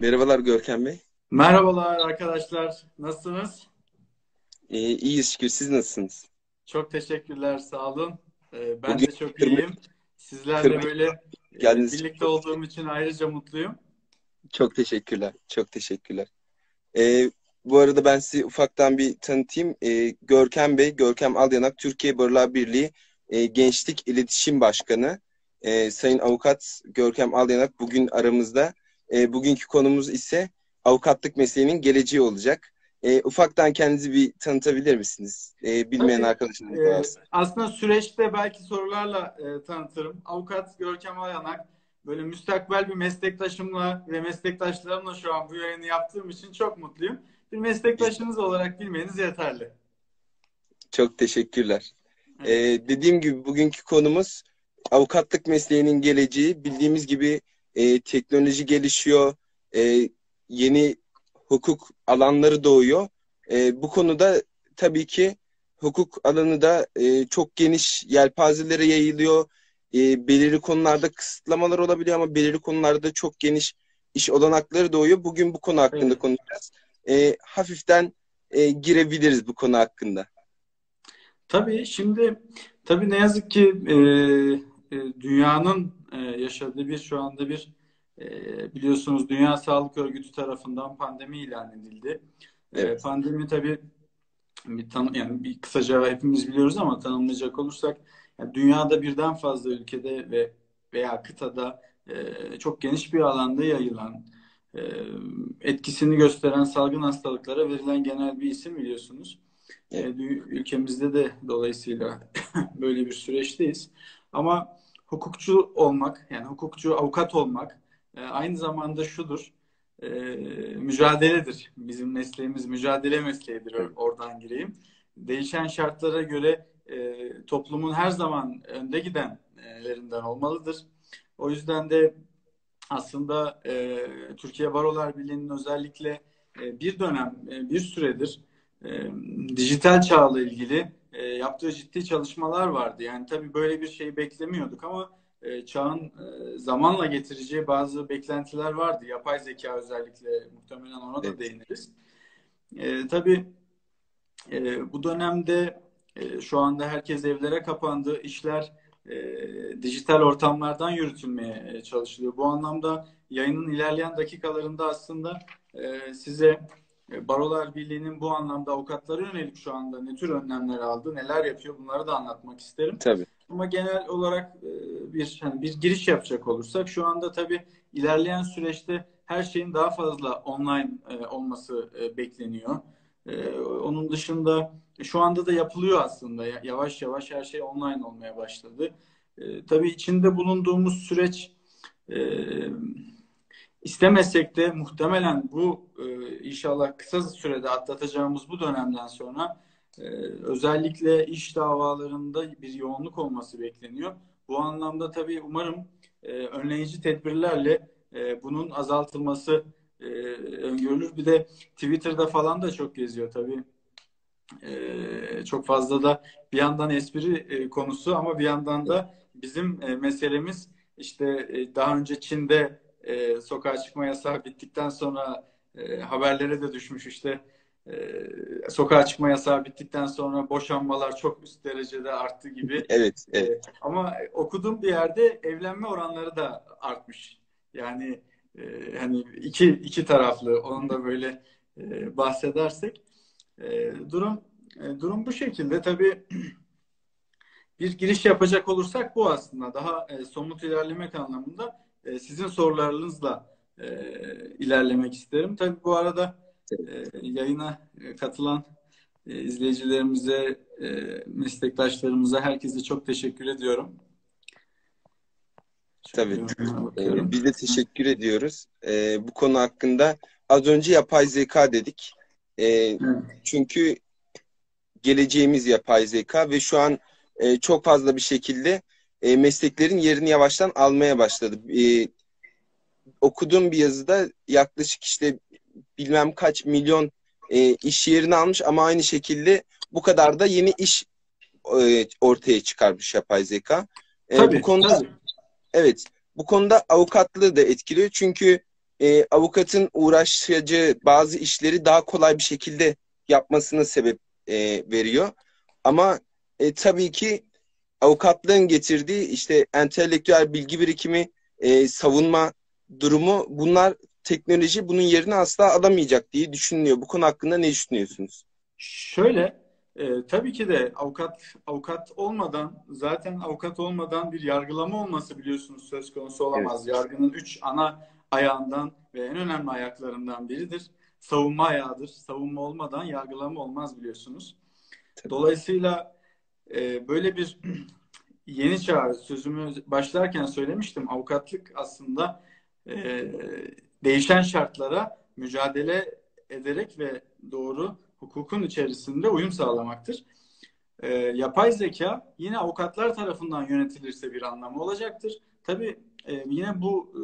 Merhabalar Görkem Bey. Merhabalar arkadaşlar. Nasılsınız? Ee, iyiyiz şükür. Siz nasılsınız? Çok teşekkürler. Sağ olun. Ee, ben Bugün de çok kırmızı- iyiyim. Sizlerle kırmızı- böyle e, Geldiniz. birlikte olduğum için ayrıca mutluyum. Çok teşekkürler. Çok teşekkürler. Ee, bu arada ben sizi ufaktan bir tanıtayım. Ee, Görkem Bey, Görkem Alyanak, Türkiye Barolar Birliği e, Gençlik İletişim Başkanı. Ee, Sayın Avukat Görkem Alyanak bugün aramızda. Ee, bugünkü konumuz ise avukatlık mesleğinin geleceği olacak. Ee, ufaktan kendinizi bir tanıtabilir misiniz? Ee, bilmeyen Ee, varsa. aslında süreçte belki sorularla e, tanıtırım. Avukat Görkem Ayanak böyle müstakbel bir meslektaşımla ve meslektaşlarımla şu an bu yayını yaptığım için çok mutluyum. Bir meslektaşınız olarak bilmeniz yeterli. Çok teşekkürler. Evet. Ee, dediğim gibi bugünkü konumuz avukatlık mesleğinin geleceği. Bildiğimiz gibi e, teknoloji gelişiyor, e, yeni hukuk alanları doğuyor. E, bu konuda tabii ki hukuk alanı da e, çok geniş yelpazelere yayılıyor. E, belirli konularda kısıtlamalar olabiliyor ama belirli konularda da çok geniş iş olanakları doğuyor. Bugün bu konu hakkında Evet. konuşacağız. E, hafiften e, girebiliriz bu konu hakkında. Tabii şimdi tabii ne yazık ki e, e, dünyanın e, yaşadığı bir şu anda bir e, biliyorsunuz Dünya Sağlık Örgütü tarafından pandemi ilan edildi. E, Evet. pandemi tabii bir tan yani bir kısaca hepimiz biliyoruz ama tanımlayacak olursak yani dünyada birden fazla ülkede ve veya kıtada e, çok geniş bir alanda yayılan e, etkisini gösteren salgın hastalıklara verilen genel bir isim biliyorsunuz. Evet. E, ülkemizde de dolayısıyla böyle bir süreçteyiz. Ama hukukçu olmak, yani hukukçu, avukat olmak e, aynı zamanda şudur, e, mücadeledir. Bizim mesleğimiz mücadele mesleğidir. Oradan gireyim. Değişen şartlara göre e, toplumun her zaman önde gidenlerinden olmalıdır. O yüzden de aslında e, Türkiye Barolar Birliği'nin özellikle e, bir dönem, e, bir süredir e, dijital çağla ilgili e, yaptığı ciddi çalışmalar vardı. Yani tabii böyle bir şey beklemiyorduk ama e, çağın e, zamanla getireceği bazı beklentiler vardı. Yapay zeka özellikle muhtemelen ona da Evet. değiniriz. E, tabii e, bu dönemde e, şu anda herkes evlere kapandı. İşler e, dijital ortamlardan yürütülmeye e, çalışılıyor. Bu anlamda yayının ilerleyen dakikalarında aslında e, size Barolar Birliği'nin bu anlamda avukatlara yönelik şu anda ne tür önlemler aldı, neler yapıyor bunları da anlatmak isterim. Tabii. Ama genel olarak e, bir hani bir giriş yapacak olursak şu anda tabii ilerleyen süreçte her şeyin daha fazla online e, olması e, bekleniyor. E, Onun dışında şu anda da yapılıyor aslında. Ya- Yavaş yavaş her şey online olmaya başladı. E, Tabii içinde bulunduğumuz süreç e, istemesek de muhtemelen bu e, inşallah kısa sürede atlatacağımız bu dönemden sonra ee, özellikle iş davalarında bir yoğunluk olması bekleniyor. Bu anlamda tabii umarım e, önleyici tedbirlerle e, bunun azaltılması e, öngörülür. Bir de Twitter'da falan da çok geziyor tabii. E, çok fazla da bir yandan espri e, konusu ama bir yandan da bizim e, meselemiz işte e, daha önce Çin'de e, sokağa çıkma yasağı bittikten sonra e, haberlere de düşmüş işte ee, sokağa çıkma yasağı bittikten sonra boşanmalar çok üst derecede arttı gibi. Evet, evet. Ee, ama okuduğum bir yerde evlenme oranları da artmış. Yani e, hani iki iki taraflı onu da böyle e, bahsedersek E, durum e, durum bu şekilde. Tabii bir giriş yapacak olursak bu aslında daha e, somut ilerlemek anlamında e, sizin sorularınızla e, ilerlemek isterim. Tabii bu arada e, yayına e, katılan e, izleyicilerimize, e, meslektaşlarımıza, herkese çok teşekkür ediyorum. Tabii. Ee, biz de teşekkür ediyoruz. Ee, bu konu hakkında az önce yapay zeka dedik. Ee, çünkü geleceğimiz yapay zeka ve şu an e, çok fazla bir şekilde e, mesleklerin yerini yavaştan almaya başladı. E, okuduğum bir yazıda yaklaşık işte bilmem kaç milyon e, iş yerini almış ama aynı şekilde bu kadar da yeni iş e, ortaya çıkarmış yapay zeka. E, Tabii, bu konuda tabii. Evet, bu konuda avukatlığı da etkiliyor. Çünkü e, avukatın uğraşacağı bazı işleri daha kolay bir şekilde yapmasına sebep e, veriyor. Ama e, tabii ki avukatlığın getirdiği işte entelektüel bilgi birikimi, e, savunma durumu bunlar teknoloji bunun yerini asla alamayacak diye düşünülüyor. Bu konu hakkında ne düşünüyorsunuz? Şöyle e, tabii ki de avukat avukat olmadan zaten avukat olmadan bir yargılama olması biliyorsunuz söz konusu olamaz. Evet. Yargının üç ana ayağından ve en önemli ayaklarından biridir. Savunma ayağıdır. Savunma olmadan yargılama olmaz biliyorsunuz. Tabii. Dolayısıyla e, böyle bir yeni çağ sözümü başlarken söylemiştim. Avukatlık aslında e, değişen şartlara mücadele ederek ve doğru hukukun içerisinde uyum sağlamaktır. E, yapay zeka yine avukatlar tarafından yönetilirse bir anlamı olacaktır. Tabii e, yine bu e,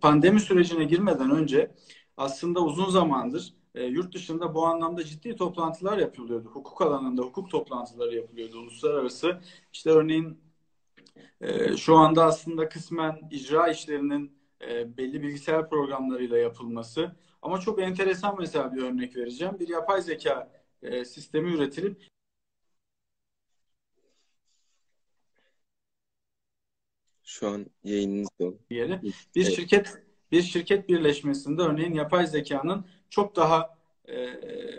pandemi sürecine girmeden önce aslında uzun zamandır e, yurt dışında bu anlamda ciddi toplantılar yapılıyordu. Hukuk alanında hukuk toplantıları yapılıyordu. Uluslararası işte örneğin e, şu anda aslında kısmen icra işlerinin e, belli bilgisayar programlarıyla yapılması. Ama çok enteresan mesela bir örnek vereceğim. Bir yapay zeka e, sistemi üretilip Şu an yayınınız. Bir evet. şirket bir şirket birleşmesinde örneğin yapay zekanın çok daha e,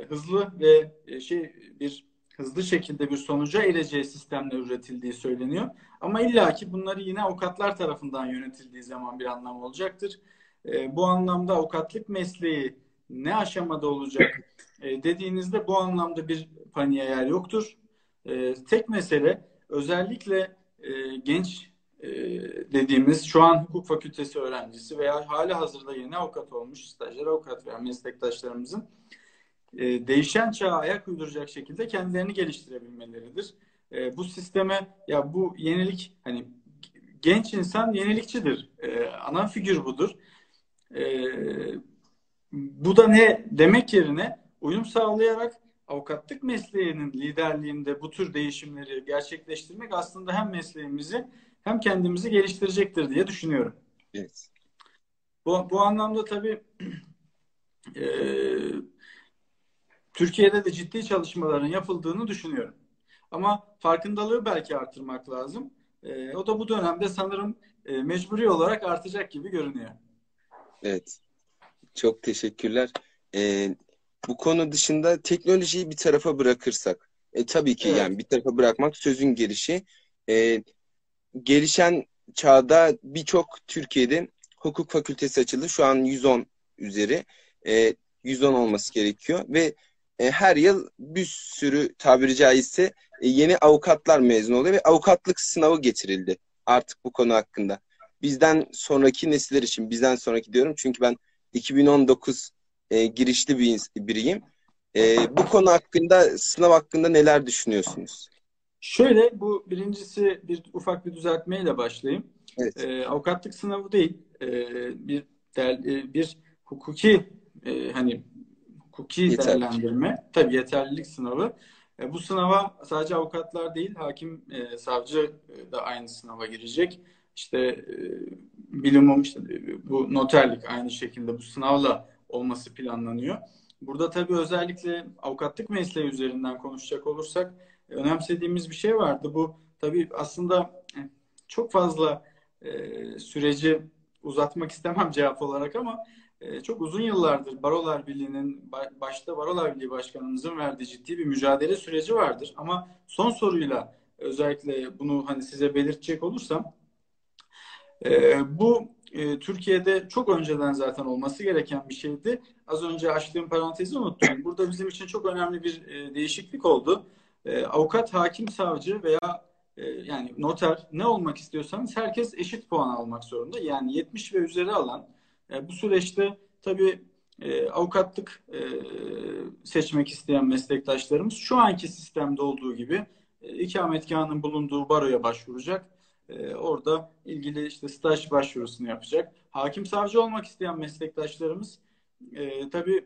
hızlı ve e, şey bir hızlı şekilde bir sonuca ereceği sistemle üretildiği söyleniyor. Ama illaki bunları yine avukatlar tarafından yönetildiği zaman bir anlam olacaktır. E, bu anlamda avukatlık mesleği ne aşamada olacak e, dediğinizde bu anlamda bir paniğe yer yoktur. E, tek mesele özellikle e, genç dediğimiz şu an hukuk fakültesi öğrencisi veya hali hazırda yeni avukat olmuş stajyer avukat veya meslektaşlarımızın e, değişen çağa ayak uyduracak şekilde kendilerini geliştirebilmeleridir. E, bu sisteme ya bu yenilik hani genç insan yenilikçidir. E, ana figür budur. E, bu da ne demek yerine uyum sağlayarak avukatlık mesleğinin liderliğinde bu tür değişimleri gerçekleştirmek aslında hem mesleğimizi hem kendimizi geliştirecektir diye düşünüyorum. Evet. Bu, bu anlamda tabii e, Türkiye'de de ciddi çalışmaların yapıldığını düşünüyorum. Ama farkındalığı belki artırmak lazım. E, o da bu dönemde sanırım e, mecburi olarak artacak gibi görünüyor. Evet. Çok teşekkürler. E, bu konu dışında teknolojiyi bir tarafa bırakırsak, e, tabii ki evet. yani bir tarafa bırakmak sözün gelişi. E, gelişen çağda birçok Türkiye'de hukuk fakültesi açıldı. Şu an 110 üzeri. E, 110 olması gerekiyor ve e, her yıl bir sürü tabiri caizse e, yeni avukatlar mezun oluyor ve avukatlık sınavı getirildi artık bu konu hakkında. Bizden sonraki nesiller için, bizden sonraki diyorum çünkü ben 2019 e, girişli bir biriyim. E, bu konu hakkında, sınav hakkında neler düşünüyorsunuz? Şöyle, bu birincisi bir ufak bir düzeltmeyle başlayayım. Evet. E, avukatlık sınavı değil, e, bir der, e, bir hukuki e, hani hukuki Yeterli. değerlendirme, tabii yeterlilik sınavı. E, bu sınava sadece avukatlar değil, hakim, e, savcı e, da aynı sınava girecek. İşte e, bilimum, işte e, bu noterlik aynı şekilde bu sınavla olması planlanıyor. Burada tabii özellikle avukatlık mesleği üzerinden konuşacak olursak önemsediğimiz bir şey vardı. Bu tabii aslında e, çok fazla e, süreci uzatmak istemem cevap olarak ama e, çok uzun yıllardır Barolar Birliği'nin başta Barolar Birliği Başkanımızın verdiği ciddi bir mücadele süreci vardır. Ama son soruyla özellikle bunu hani size belirtecek olursam e, bu e, Türkiye'de çok önceden zaten olması gereken bir şeydi. Az önce açtığım parantezi unuttum. Burada bizim için çok önemli bir e, değişiklik oldu. E, avukat, hakim, savcı veya e, yani noter ne olmak istiyorsanız herkes eşit puan almak zorunda. Yani 70 ve üzeri alan e, bu süreçte tabii e, avukatlık e, seçmek isteyen meslektaşlarımız şu anki sistemde olduğu gibi e, ikametgahının bulunduğu baroya başvuracak. E, orada ilgili işte staj başvurusunu yapacak. Hakim savcı olmak isteyen meslektaşlarımız e, tabii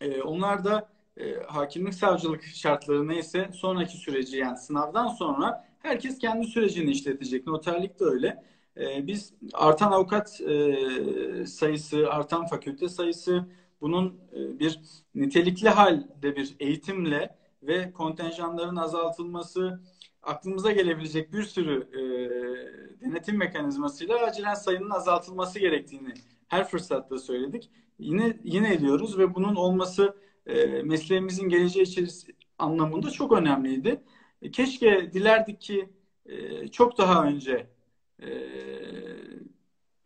e, onlar da e, hakimlik savcılık şartları neyse sonraki süreci yani sınavdan sonra herkes kendi sürecini işletecek. Noterlik de öyle. E, biz artan avukat e, sayısı, artan fakülte sayısı bunun e, bir nitelikli halde bir eğitimle ve kontenjanların azaltılması aklımıza gelebilecek bir sürü e, denetim mekanizmasıyla acilen sayının azaltılması gerektiğini her fırsatta söyledik. Yine yine ediyoruz ve bunun olması e, mesleğimizin geleceği içerisinde anlamında çok önemliydi. E, keşke dilerdik ki e, çok daha önce e,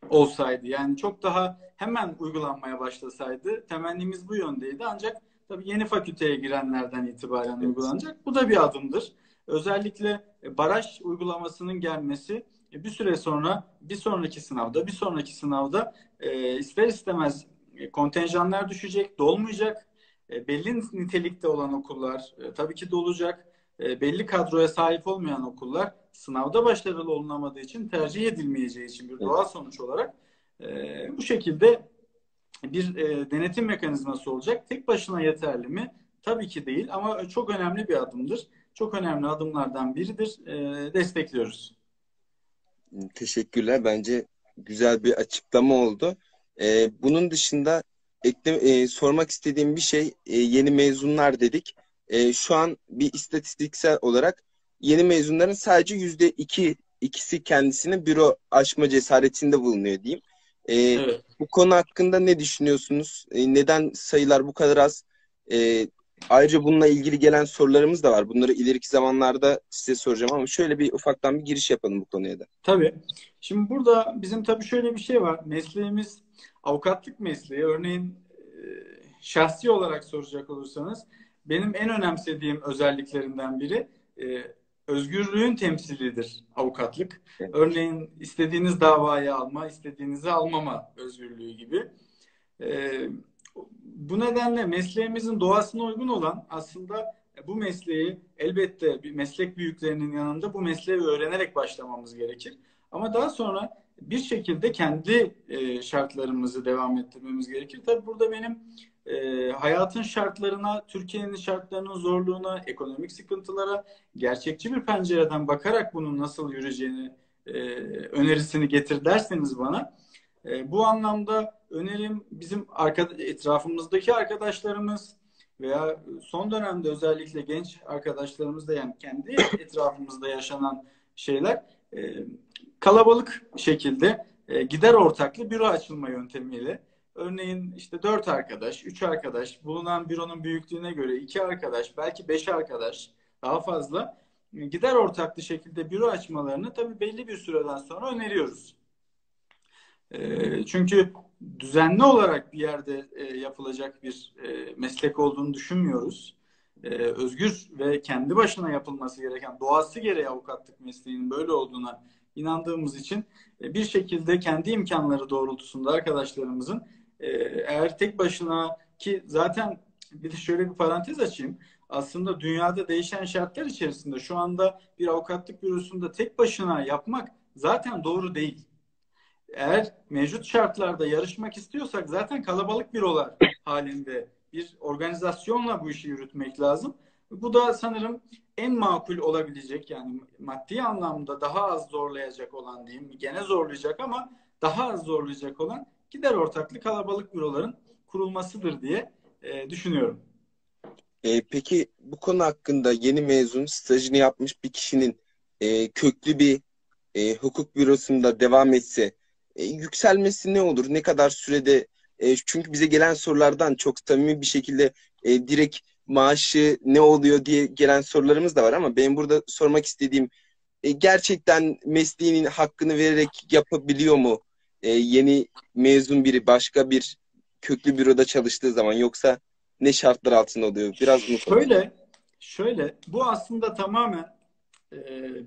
olsaydı. Yani çok daha hemen uygulanmaya başlasaydı. Temennimiz bu yöndeydi. Ancak tabii yeni fakülteye girenlerden itibaren evet. uygulanacak. Bu da bir adımdır. Özellikle baraj uygulamasının gelmesi e, bir süre sonra bir sonraki sınavda bir sonraki sınavda e, ister istemez e, kontenjanlar düşecek, dolmayacak. E, belli nitelikte olan okullar e, tabii ki dolacak. E, belli kadroya sahip olmayan okullar sınavda başarılı olunamadığı için tercih edilmeyeceği için bir doğal sonuç olarak e, bu şekilde bir e, denetim mekanizması olacak. Tek başına yeterli mi? Tabii ki değil ama çok önemli bir adımdır. Çok önemli adımlardan biridir. E, destekliyoruz. Teşekkürler. Bence güzel bir açıklama oldu. E, bunun dışında ekle, e, sormak istediğim bir şey e, yeni mezunlar dedik. E, şu an bir istatistiksel olarak yeni mezunların sadece yüzde iki ikisi kendisini büro açma cesaretinde bulunuyor diyeyim. E, evet. Bu konu hakkında ne düşünüyorsunuz? E, neden sayılar bu kadar az? E, ayrıca bununla ilgili gelen sorularımız da var. Bunları ileriki zamanlarda size soracağım ama şöyle bir ufaktan bir giriş yapalım bu konuya da. Tabii. Şimdi burada bizim tabii şöyle bir şey var. Mesleğimiz avukatlık mesleği. Örneğin e, şahsi olarak soracak olursanız benim en önemsediğim özelliklerinden biri e, özgürlüğün temsilidir avukatlık. Evet. Örneğin istediğiniz davayı alma, istediğinizi almama özgürlüğü gibi. E, bu nedenle mesleğimizin doğasına uygun olan aslında bu mesleği elbette bir meslek büyüklerinin yanında bu mesleği öğrenerek başlamamız gerekir. Ama daha sonra bir şekilde kendi e, şartlarımızı devam ettirmemiz gerekir. Tabi burada benim e, hayatın şartlarına, Türkiye'nin şartlarının zorluğuna, ekonomik sıkıntılara gerçekçi bir pencereden bakarak bunun nasıl yürüyeceğini e, önerisini getir derseniz bana e, bu anlamda önerim bizim arka, etrafımızdaki arkadaşlarımız veya son dönemde özellikle genç arkadaşlarımızda yani kendi etrafımızda yaşanan şeyler e, kalabalık şekilde e, gider ortaklı büro açılma yöntemiyle örneğin işte dört arkadaş, üç arkadaş bulunan büronun büyüklüğüne göre iki arkadaş, belki beş arkadaş daha fazla e, gider ortaklı şekilde büro açmalarını tabii belli bir süreden sonra öneriyoruz. E, çünkü düzenli olarak bir yerde e, yapılacak bir meslek olduğunu düşünmüyoruz. Özgür ve kendi başına yapılması gereken doğası gereği avukatlık mesleğinin böyle olduğuna inandığımız için e, bir şekilde kendi imkanları doğrultusunda arkadaşlarımızın e, eğer tek başına ki zaten bir de şöyle bir parantez açayım. Aslında dünyada değişen şartlar içerisinde şu anda bir avukatlık bürosunda tek başına yapmak zaten doğru değil. Eğer mevcut şartlarda yarışmak istiyorsak zaten kalabalık bürolar halinde bir organizasyonla bu işi yürütmek lazım. Bu da sanırım en makul olabilecek yani maddi anlamda daha az zorlayacak olan diyeyim. Gene zorlayacak ama daha az zorlayacak olan gider ortaklı kalabalık büroların kurulmasıdır diye e, düşünüyorum. E, peki bu konu hakkında yeni mezun stajını yapmış bir kişinin e, köklü bir e, hukuk bürosunda devam etse e, yükselmesi ne olur? Ne kadar sürede? E, çünkü bize gelen sorulardan çok samimi bir şekilde e, direkt maaşı ne oluyor diye gelen sorularımız da var ama benim burada sormak istediğim e, gerçekten mesleğinin hakkını vererek yapabiliyor mu e, yeni mezun biri başka bir köklü büroda çalıştığı zaman yoksa ne şartlar altında oluyor? Biraz mı? Şöyle, şöyle bu aslında tamamen e,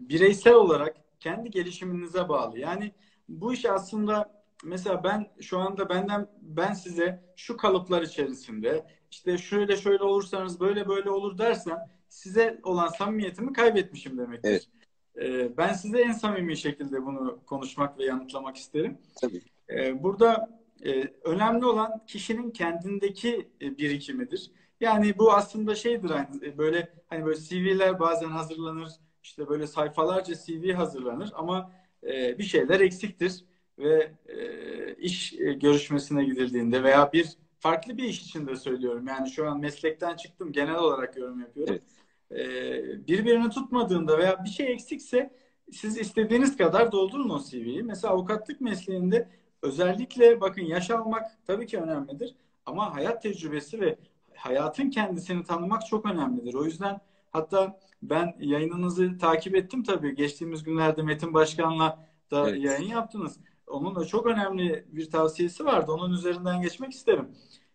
bireysel olarak kendi gelişiminize bağlı. Yani bu iş aslında mesela ben şu anda benden ben size şu kalıplar içerisinde işte şöyle şöyle olursanız böyle böyle olur dersem size olan samimiyetimi kaybetmişim demektir. Evet. Ee, ben size en samimi şekilde bunu konuşmak ve yanıtlamak isterim. Tabii. Ee, burada e, önemli olan kişinin kendindeki e, birikimidir. Yani bu aslında şeydir hani e, böyle hani böyle CV'ler bazen hazırlanır işte böyle sayfalarca CV hazırlanır ama e, bir şeyler eksiktir ve e, iş e, görüşmesine gidildiğinde veya bir farklı bir iş için de söylüyorum. Yani şu an meslekten çıktım genel olarak yorum yapıyorum. Evet. E, birbirini tutmadığında veya bir şey eksikse siz istediğiniz kadar doldurun o CV'yi. Mesela avukatlık mesleğinde özellikle bakın yaş almak tabii ki önemlidir ama hayat tecrübesi ve hayatın kendisini tanımak çok önemlidir. O yüzden hatta ben yayınınızı takip ettim tabii. Geçtiğimiz günlerde Metin Başkan'la da evet. yayın yaptınız. Onun da çok önemli bir tavsiyesi vardı. Onun üzerinden geçmek isterim.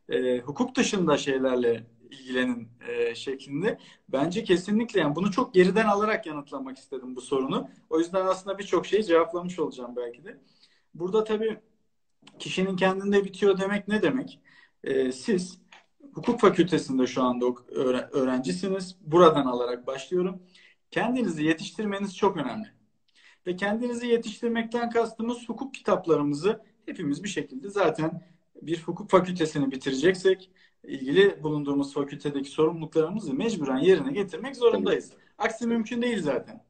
E, hukuk dışında şeylerle ilgilenin e, şeklinde. Bence kesinlikle yani bunu çok geriden alarak yanıtlamak istedim bu sorunu. O yüzden aslında birçok şeyi cevaplamış olacağım belki de. Burada tabii kişinin kendinde bitiyor demek ne demek? E, siz hukuk fakültesinde şu anda öğrencisiniz. Buradan alarak başlıyorum. Kendinizi yetiştirmeniz çok önemli. Ve kendinizi yetiştirmekten kastımız hukuk kitaplarımızı hepimiz bir şekilde zaten bir hukuk fakültesini bitireceksek ilgili bulunduğumuz fakültedeki sorumluluklarımızı mecburen yerine getirmek zorundayız. Aksi mümkün değil zaten.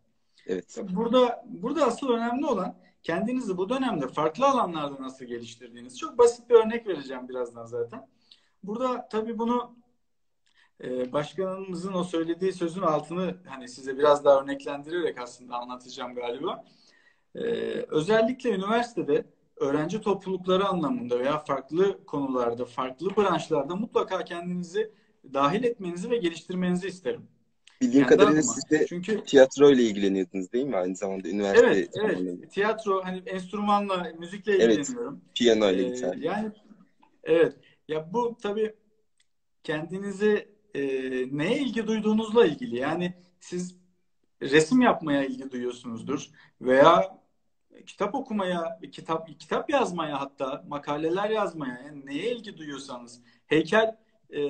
Evet. Burada burada asıl önemli olan kendinizi bu dönemde farklı alanlarda nasıl geliştirdiğiniz. Çok basit bir örnek vereceğim birazdan zaten. Burada tabii bunu e, başkanımızın o söylediği sözün altını hani size biraz daha örneklendirerek aslında anlatacağım galiba. E, özellikle üniversitede öğrenci toplulukları anlamında veya farklı konularda, farklı branşlarda mutlaka kendinizi dahil etmenizi ve geliştirmenizi isterim. Bildiğim Kendi kadarıyla siz de Çünkü, tiyatro ile ilgileniyordunuz değil mi aynı zamanda üniversite? Evet, evet. Tiyatro, hani enstrümanla, müzikle ilgileniyorum. Evet, piyano ile ee. Yani evet. Ya bu tabii kendinizi e, neye ilgi duyduğunuzla ilgili. Yani siz resim yapmaya ilgi duyuyorsunuzdur veya kitap okumaya, kitap kitap yazmaya hatta makaleler yazmaya yani neye ilgi duyuyorsanız heykel e,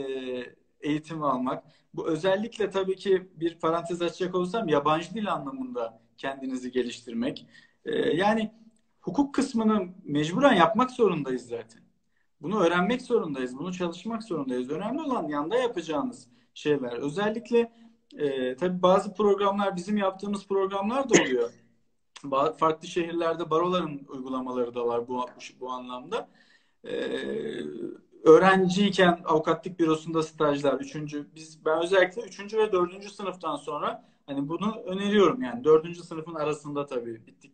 eğitimi almak. Bu özellikle tabii ki bir parantez açacak olsam yabancı dil anlamında kendinizi geliştirmek. E, yani hukuk kısmını mecburen yapmak zorundayız zaten. Bunu öğrenmek zorundayız. Bunu çalışmak zorundayız. Önemli olan yanda yapacağınız şeyler. Özellikle e, tabii bazı programlar bizim yaptığımız programlar da oluyor. farklı şehirlerde baroların uygulamaları da var bu, bu anlamda. Ee, öğrenciyken avukatlık bürosunda stajlar üçüncü biz ben özellikle üçüncü ve dördüncü sınıftan sonra hani bunu öneriyorum yani dördüncü sınıfın arasında tabii bittik,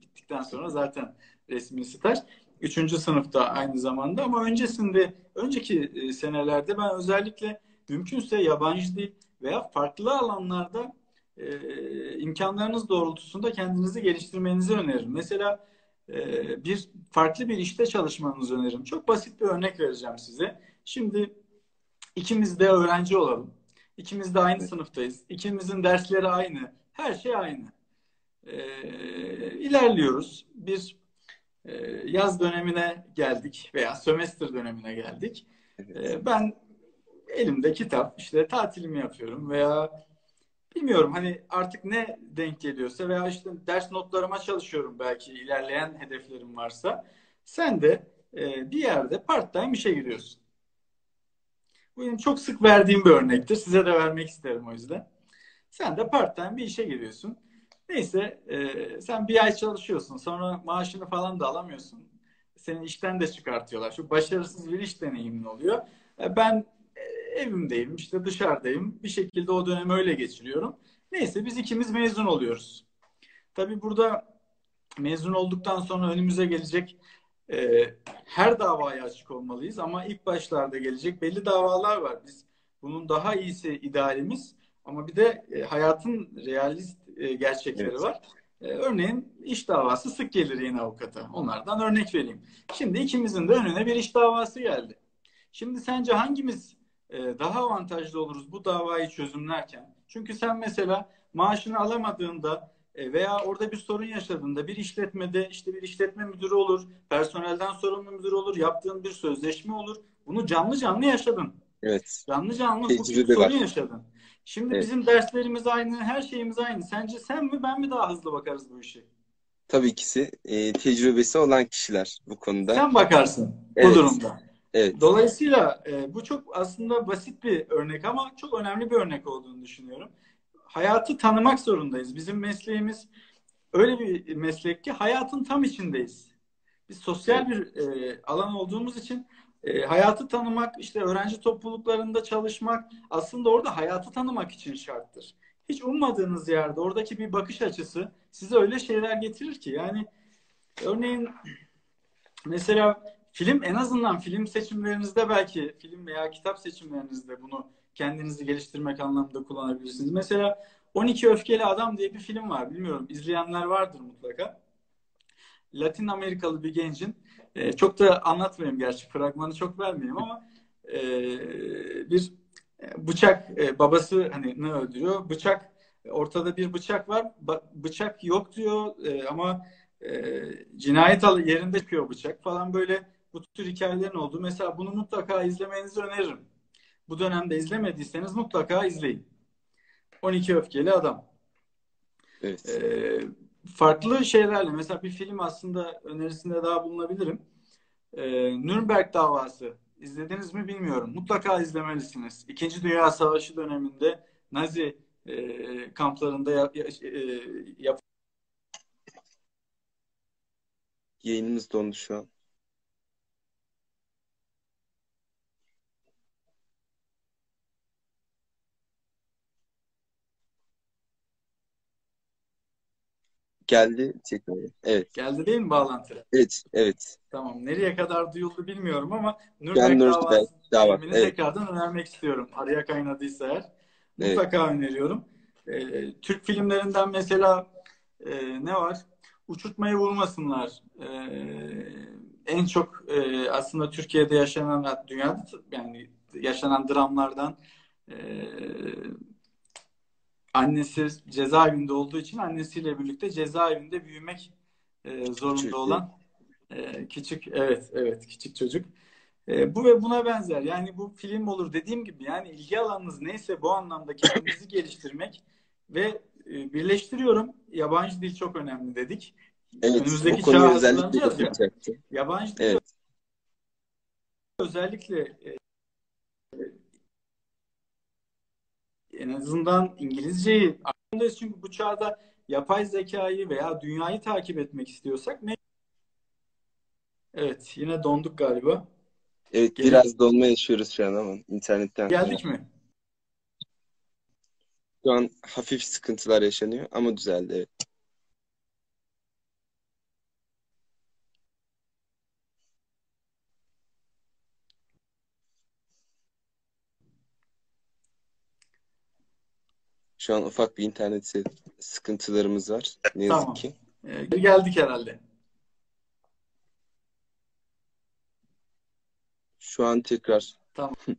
bittikten sonra zaten resmi staj. Üçüncü sınıfta aynı zamanda ama öncesinde önceki e, senelerde ben özellikle mümkünse yabancı dil veya farklı alanlarda e, imkanlarınız doğrultusunda kendinizi geliştirmenizi öneririm. Mesela e, bir farklı bir işte çalışmanızı öneririm. Çok basit bir örnek vereceğim size. Şimdi ikimiz de öğrenci olalım. İkimiz de aynı sınıftayız. İkimizin dersleri aynı. Her şey aynı. E, ilerliyoruz. Bir yaz dönemine geldik veya sömestr dönemine geldik. Evet. E, ben elimde kitap işte tatilimi yapıyorum veya bilmiyorum hani artık ne denk geliyorsa veya işte ders notlarıma çalışıyorum belki ilerleyen hedeflerim varsa. Sen de e, bir yerde part time işe giriyorsun. Bu benim çok sık verdiğim bir örnektir. Size de vermek isterim o yüzden. Sen de part time bir işe giriyorsun. Neyse e, sen bir ay çalışıyorsun. Sonra maaşını falan da alamıyorsun. Seni işten de çıkartıyorlar. Şu başarısız bir iş deneyimin oluyor. E, ben evimdeyim, işte dışarıdayım. Bir şekilde o dönemi öyle geçiriyorum. Neyse biz ikimiz mezun oluyoruz. Tabii burada mezun olduktan sonra önümüze gelecek e, her davaya açık olmalıyız ama ilk başlarda gelecek belli davalar var. Biz bunun daha iyisi idealimiz ama bir de e, hayatın realist e, gerçekleri evet. var. E, örneğin iş davası sık gelir yine avukata. Onlardan örnek vereyim. Şimdi ikimizin de önüne bir iş davası geldi. Şimdi sence hangimiz e, daha avantajlı oluruz bu davayı çözümlerken. Çünkü sen mesela maaşını alamadığında veya orada bir sorun yaşadığında bir işletmede işte bir işletme müdürü olur, personelden sorumlu müdür olur, yaptığın bir sözleşme olur. Bunu canlı canlı yaşadın. Evet. Canlı canlı bu sorun yaşadın. Şimdi evet. bizim derslerimiz aynı, her şeyimiz aynı. Sence sen mi ben mi daha hızlı bakarız bu işi? Tabii ikisi e, tecrübesi olan kişiler bu konuda. Sen bakarsın evet. bu durumda. Evet. Dolayısıyla e, bu çok aslında basit bir örnek ama çok önemli bir örnek olduğunu düşünüyorum. Hayatı tanımak zorundayız. Bizim mesleğimiz öyle bir meslek ki hayatın tam içindeyiz. Biz sosyal bir e, alan olduğumuz için e, hayatı tanımak, işte öğrenci topluluklarında çalışmak aslında orada hayatı tanımak için şarttır. Hiç ummadığınız yerde oradaki bir bakış açısı size öyle şeyler getirir ki yani örneğin mesela film en azından film seçimlerinizde belki film veya kitap seçimlerinizde bunu kendinizi geliştirmek anlamında kullanabilirsiniz. Mesela 12 Öfkeli Adam diye bir film var. Bilmiyorum izleyenler vardır mutlaka. Latin Amerikalı bir gencin e, çok da anlatmayayım gerçi fragmanı çok vermeyeyim ama e, bir bıçak e, babası hani ne öldürüyor? Bıçak ortada bir bıçak var. Bıçak yok diyor e, ama e, cinayet yerinde çıkıyor bıçak falan böyle bu tür hikayelerin olduğu. Mesela bunu mutlaka izlemenizi öneririm. Bu dönemde izlemediyseniz mutlaka izleyin. 12 Öfkeli Adam. Evet. Ee, farklı şeylerle mesela bir film aslında önerisinde daha bulunabilirim. Ee, Nürnberg davası izlediniz mi bilmiyorum. Mutlaka izlemelisiniz. İkinci Dünya Savaşı döneminde Nazi e, kamplarında yap, e, yap Yayınımız dondu şu an. Geldi tekrar. Evet. Geldi değil mi bağlantı? Evet. Evet. Tamam. Nereye kadar duyuldu bilmiyorum ama Nürnberg Nürnberg davası dava. filmini Evet. tekrardan önermek istiyorum. Araya kaynadıysa eğer. Evet. Mutlaka öneriyorum. Ee, Türk filmlerinden mesela e, ne var? Uçurtmayı vurmasınlar. Ee, en çok e, aslında Türkiye'de yaşanan, dünyada yani yaşanan dramlardan e, annesi cezaevinde olduğu için annesiyle birlikte cezaevinde büyümek e, zorunda Küçük. olan e, küçük evet evet küçük çocuk. E, bu ve buna benzer. Yani bu film olur dediğim gibi yani ilgi alanınız neyse bu anlamda kendinizi geliştirmek ve e, birleştiriyorum. Yabancı dil çok önemli dedik. Evet. Önümüzdeki çağa özellikle ya. Yabancı dil Evet. özellikle e, en azından İngilizceyi aklımdayız çünkü bu çağda yapay zekayı veya dünyayı takip etmek istiyorsak me- Evet, yine donduk galiba. Evet. Gelin. Biraz donma yaşıyoruz şu an ama internetten. Geldik mi? Şu an hafif sıkıntılar yaşanıyor ama düzeldi. Evet. Şu an ufak bir internet sıkıntılarımız var. Ne yazık Tamam. ki. Ee, geldik herhalde. Şu an tekrar Tamam.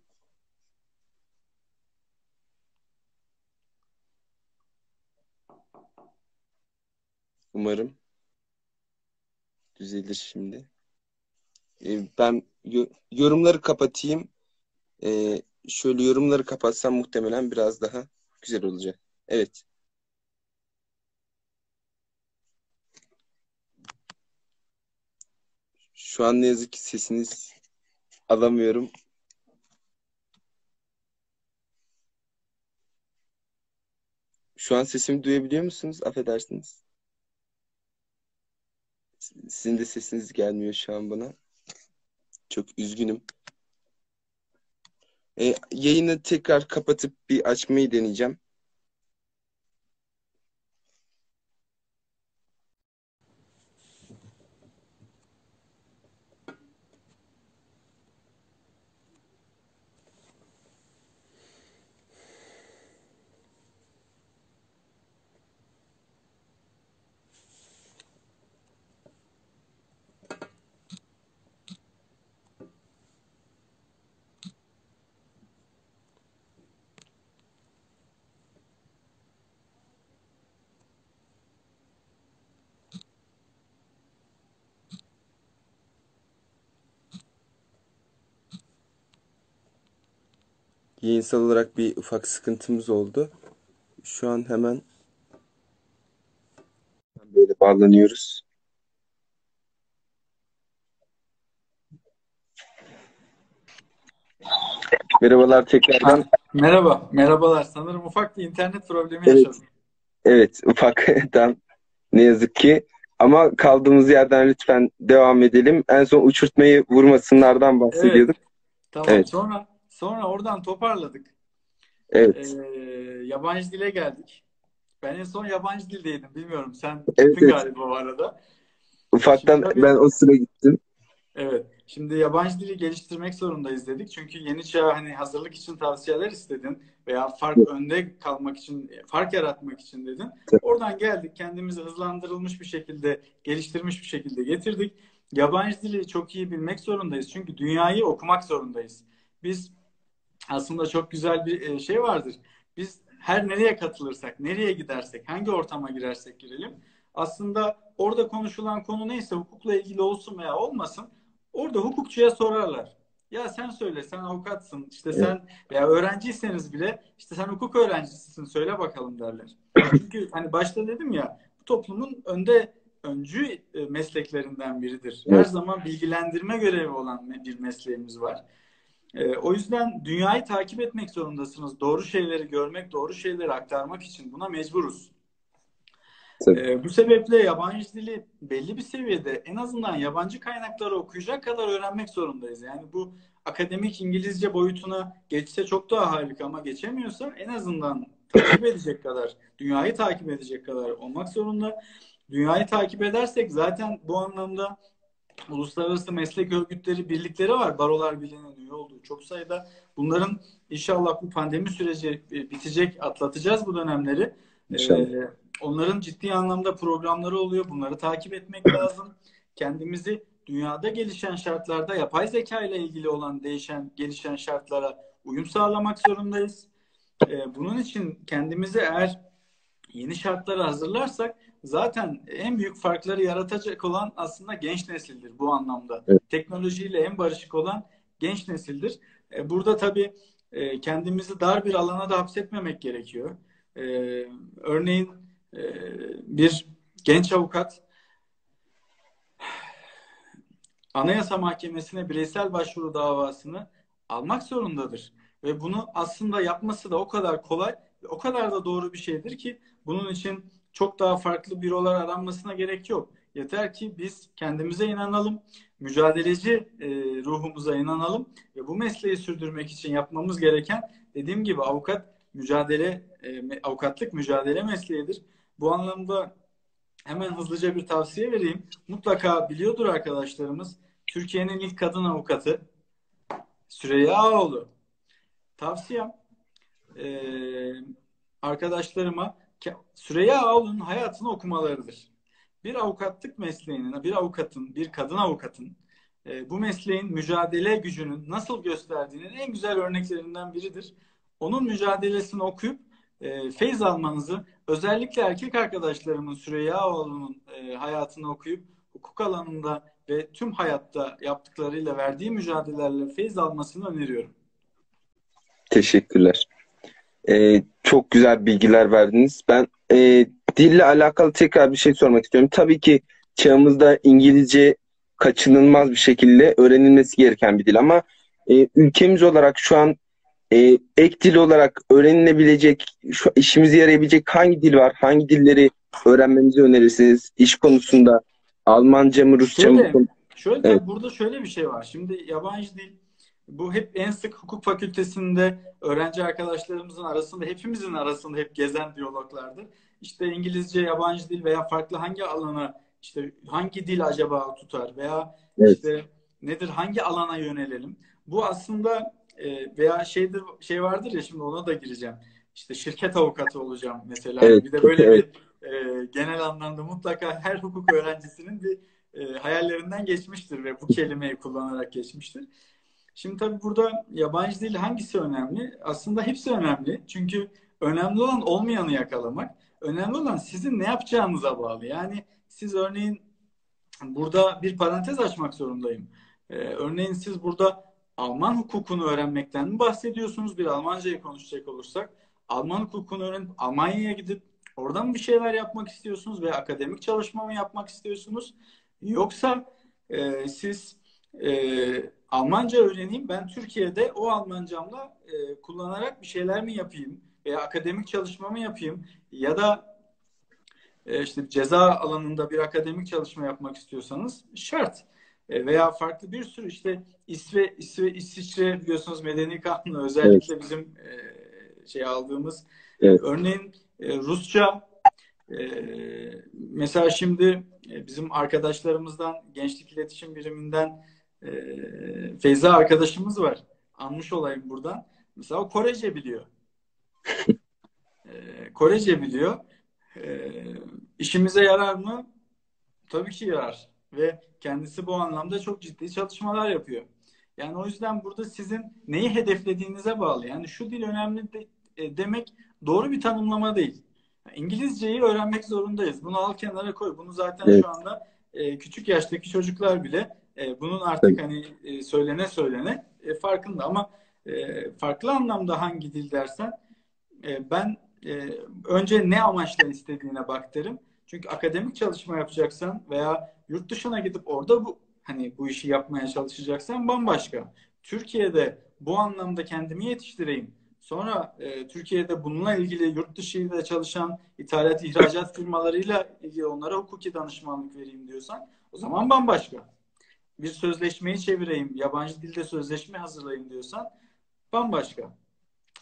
umarım düzelir şimdi. Ee, ben yo- yorumları kapatayım. Ee, şöyle yorumları kapatsam muhtemelen biraz daha güzel olacak. Evet. Şu an ne yazık ki sesiniz alamıyorum. Şu an sesimi duyabiliyor musunuz? Affedersiniz. Sizin de sesiniz gelmiyor şu an bana. Çok üzgünüm. E, yayını tekrar kapatıp bir açmayı deneyeceğim. Yayınsal olarak bir ufak sıkıntımız oldu. Şu an hemen böyle bağlanıyoruz. Merhabalar tekrardan. Merhaba, merhabalar. Sanırım ufak bir internet problemi Evet. yaşadım. Evet, ufaktan Ne yazık ki. Ama kaldığımız yerden lütfen devam edelim. En son uçurtmayı vurmasınlardan bahsediyorduk. Evet. Tamam. Evet. Sonra sonra oradan toparladık. Evet. Ee, yabancı dile geldik. Ben en son yabancı dildeydim. Bilmiyorum. Sen evet, gittin evet. galiba o arada. Ufaktan tabii, ben o sıra gittim. Evet. Şimdi yabancı dili geliştirmek zorundayız dedik. Çünkü yeni çağa hani hazırlık için tavsiyeler istedin veya fark evet. önde kalmak için, fark yaratmak için dedin. Evet. Oradan geldik. Kendimizi hızlandırılmış bir şekilde, geliştirmiş bir şekilde getirdik. Yabancı dili çok iyi bilmek zorundayız. Çünkü dünyayı okumak zorundayız. Biz aslında çok güzel bir şey vardır. Biz her nereye katılırsak, nereye gidersek, hangi ortama girersek girelim aslında orada konuşulan konu neyse hukukla ilgili olsun veya olmasın orada hukukçuya sorarlar. Ya sen söyle sen avukatsın işte evet. sen veya öğrenciyseniz bile işte sen hukuk öğrencisisin söyle bakalım derler. Çünkü hani başta dedim ya bu toplumun önde öncü mesleklerinden biridir. Her zaman bilgilendirme görevi olan bir mesleğimiz var. O yüzden dünyayı takip etmek zorundasınız. Doğru şeyleri görmek, doğru şeyleri aktarmak için buna mecburuz. Ee, bu sebeple yabancı dili belli bir seviyede en azından yabancı kaynakları okuyacak kadar öğrenmek zorundayız. Yani bu akademik İngilizce boyutuna geçse çok daha harika ama geçemiyorsa en azından takip edecek kadar, dünyayı takip edecek kadar olmak zorunda. Dünyayı takip edersek zaten bu anlamda uluslararası meslek örgütleri, birlikleri var. Barolar Birliği'nin üye olduğu çok sayıda. Bunların inşallah bu pandemi süreci bitecek, atlatacağız bu dönemleri. İnşallah. Ee, onların ciddi anlamda programları oluyor. Bunları takip etmek lazım. Kendimizi dünyada gelişen şartlarda yapay zeka ile ilgili olan değişen, gelişen şartlara uyum sağlamak zorundayız. Ee, bunun için kendimizi eğer yeni şartlara hazırlarsak zaten en büyük farkları yaratacak olan aslında genç nesildir bu anlamda. Evet. Teknolojiyle en barışık olan genç nesildir. Ee, burada tabii e, kendimizi dar bir alana da hapsetmemek gerekiyor. Ee, örneğin e, bir genç avukat Anayasa Mahkemesi'ne bireysel başvuru davasını almak zorundadır. Ve bunu aslında yapması da o kadar kolay ve o kadar da doğru bir şeydir ki bunun için çok daha farklı bürolar aranmasına gerek yok. Yeter ki biz kendimize inanalım, mücadeleci e, ruhumuza inanalım ve bu mesleği sürdürmek için yapmamız gereken dediğim gibi avukat mücadele, e, avukatlık mücadele mesleğidir. Bu anlamda hemen hızlıca bir tavsiye vereyim. Mutlaka biliyordur arkadaşlarımız. Türkiye'nin ilk kadın avukatı Süreyya Ağoğlu. Tavsiyem e, arkadaşlarıma Süreyya Ağoğlu'nun hayatını okumalarıdır. Bir avukatlık mesleğinin, bir avukatın, bir kadın avukatın e, bu mesleğin mücadele gücünün nasıl gösterdiğinin en güzel örneklerinden biridir. Onun mücadelesini okuyup e, feyz almanızı özellikle erkek arkadaşlarımın Süreyya Ağoğlu'nun e, hayatını okuyup hukuk alanında ve tüm hayatta yaptıklarıyla verdiği mücadelelerle feyz almasını öneriyorum. Teşekkürler. Ee, çok güzel bilgiler verdiniz. Ben e, dille alakalı tekrar bir şey sormak istiyorum. Tabii ki çağımızda İngilizce kaçınılmaz bir şekilde öğrenilmesi gereken bir dil ama e, ülkemiz olarak şu an e, ek dil olarak öğrenilebilecek, şu işimize yarayabilecek hangi dil var? Hangi dilleri öğrenmemizi önerirsiniz? İş konusunda Almanca mı, Rusça şöyle, mı? Şöyle evet. burada şöyle bir şey var. Şimdi yabancı dil bu hep en sık hukuk fakültesinde öğrenci arkadaşlarımızın arasında hepimizin arasında hep gezen diyaloglardır. İşte İngilizce, yabancı dil veya farklı hangi alana işte hangi dil acaba tutar veya evet. işte nedir hangi alana yönelelim? Bu aslında e, veya şeydir şey vardır ya şimdi ona da gireceğim. İşte şirket avukatı olacağım mesela. Evet. Bir de böyle evet. bir e, genel anlamda mutlaka her hukuk öğrencisinin bir e, hayallerinden geçmiştir ve bu kelimeyi kullanarak geçmiştir. Şimdi tabii burada yabancı dil hangisi önemli? Aslında hepsi önemli. Çünkü önemli olan olmayanı yakalamak. Önemli olan sizin ne yapacağınıza bağlı. Yani siz örneğin burada bir parantez açmak zorundayım. Ee, örneğin siz burada Alman hukukunu öğrenmekten mi bahsediyorsunuz? Bir Almancayı konuşacak olursak. Alman hukukunu öğrenip Almanya'ya gidip oradan bir şeyler yapmak istiyorsunuz ve akademik çalışma mı yapmak istiyorsunuz? Yoksa e, siz e, Almanca öğreneyim ben Türkiye'de o Almancamla e, kullanarak bir şeyler mi yapayım veya akademik çalışmamı yapayım ya da e, işte ceza alanında bir akademik çalışma yapmak istiyorsanız şart. E, veya farklı bir sürü işte İsve, İsve İsviçre biliyorsunuz medeni kanunu özellikle evet. bizim e, şey aldığımız evet. örneğin e, Rusça e, mesela şimdi e, bizim arkadaşlarımızdan gençlik iletişim biriminden e, Feyza arkadaşımız var. Anmış olayım buradan. Mesela o Korece biliyor. e, Korece biliyor. E, işimize yarar mı? Tabii ki yarar. Ve kendisi bu anlamda çok ciddi çalışmalar yapıyor. Yani o yüzden burada sizin neyi hedeflediğinize bağlı. Yani şu dil önemli de, e, demek doğru bir tanımlama değil. İngilizceyi öğrenmek zorundayız. Bunu al kenara koy. Bunu zaten evet. şu anda e, küçük yaştaki çocuklar bile e, bunun artık hani e, söylene söylene e, farkında ama e, farklı anlamda hangi dil dersen e, ben e, önce ne amaçla istediğine bak derim. Çünkü akademik çalışma yapacaksan veya yurt dışına gidip orada bu hani bu işi yapmaya çalışacaksan bambaşka. Türkiye'de bu anlamda kendimi yetiştireyim. Sonra e, Türkiye'de bununla ilgili yurt dışıyla çalışan ithalat ihracat firmalarıyla ilgili onlara hukuki danışmanlık vereyim diyorsan o zaman bambaşka. Bir sözleşmeyi çevireyim, yabancı dilde sözleşme hazırlayayım diyorsan bambaşka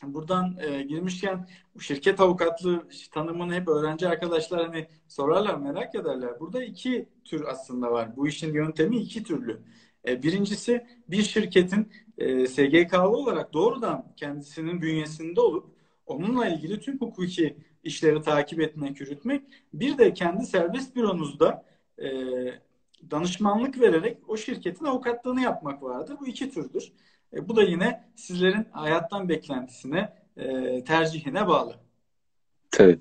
buradan e, girmişken şirket avukatlığı tanımını hep öğrenci arkadaşlar hani sorarlar merak ederler. Burada iki tür aslında var. Bu işin yöntemi iki türlü. E, birincisi bir şirketin e, SGK'lı olarak doğrudan kendisinin bünyesinde olup onunla ilgili tüm hukuki işleri takip etmek, yürütmek. Bir de kendi serbest büronuzda e, danışmanlık vererek o şirketin avukatlığını yapmak vardır. Bu iki türdür. E, bu da yine sizlerin hayattan beklentisine, e, tercihine bağlı. Tabii.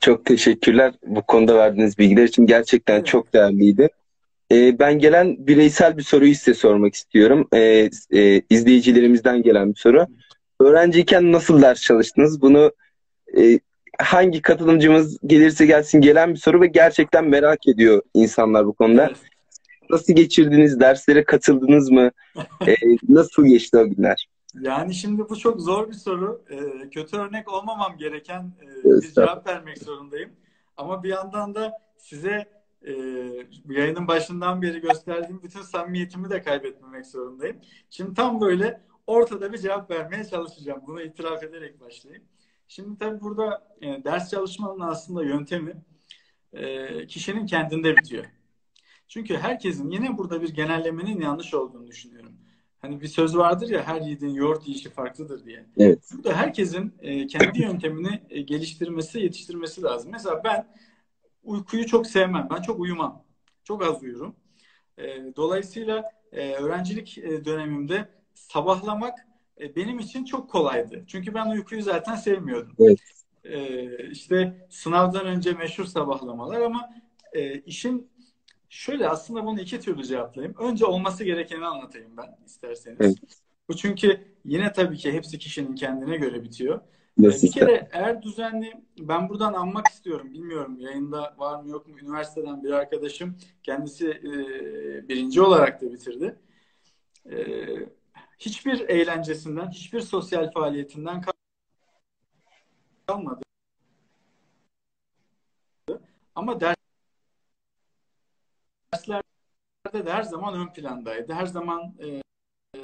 Çok teşekkürler bu konuda verdiğiniz bilgiler için. Gerçekten evet. çok değerliydi. E, ben gelen bireysel bir soruyu size sormak istiyorum. E, e, izleyicilerimizden gelen bir soru. Öğrenciyken nasıl ders çalıştınız? Bunu e, hangi katılımcımız gelirse gelsin gelen bir soru ve gerçekten merak ediyor insanlar bu konuda. Evet. Nasıl geçirdiniz? Derslere katıldınız mı? ee, nasıl geçti o günler? Yani şimdi bu çok zor bir soru. Ee, kötü örnek olmamam gereken e, bir cevap vermek zorundayım. Ama bir yandan da size e, yayının başından beri gösterdiğim bütün samimiyetimi de kaybetmemek zorundayım. Şimdi tam böyle ortada bir cevap vermeye çalışacağım. Bunu itiraf ederek başlayayım. Şimdi tabii burada e, ders çalışmanın aslında yöntemi e, kişinin kendinde bitiyor. Çünkü herkesin yine burada bir genellemenin yanlış olduğunu düşünüyorum. Hani bir söz vardır ya her yiğidin yoğurt yiyişi farklıdır diye. Evet. Burada herkesin e, kendi yöntemini e, geliştirmesi, yetiştirmesi lazım. Mesela ben uykuyu çok sevmem. Ben çok uyumam. Çok az uyurum. E, dolayısıyla e, öğrencilik e, dönemimde sabahlamak e, benim için çok kolaydı. Çünkü ben uykuyu zaten sevmiyordum. Evet. E, işte sınavdan önce meşhur sabahlamalar ama e, işin Şöyle aslında bunu iki türlü cevaplayayım. Önce olması gerekeni anlatayım ben isterseniz. Evet. Bu çünkü yine tabii ki hepsi kişinin kendine göre bitiyor. Nasıl bir kere eğer düzenli ben buradan anmak istiyorum. Bilmiyorum yayında var mı yok mu üniversiteden bir arkadaşım kendisi e, birinci olarak da bitirdi. E, hiçbir eğlencesinden, hiçbir sosyal faaliyetinden kalmadı. Ama ders derslerde de her zaman ön plandaydı. Her zaman e,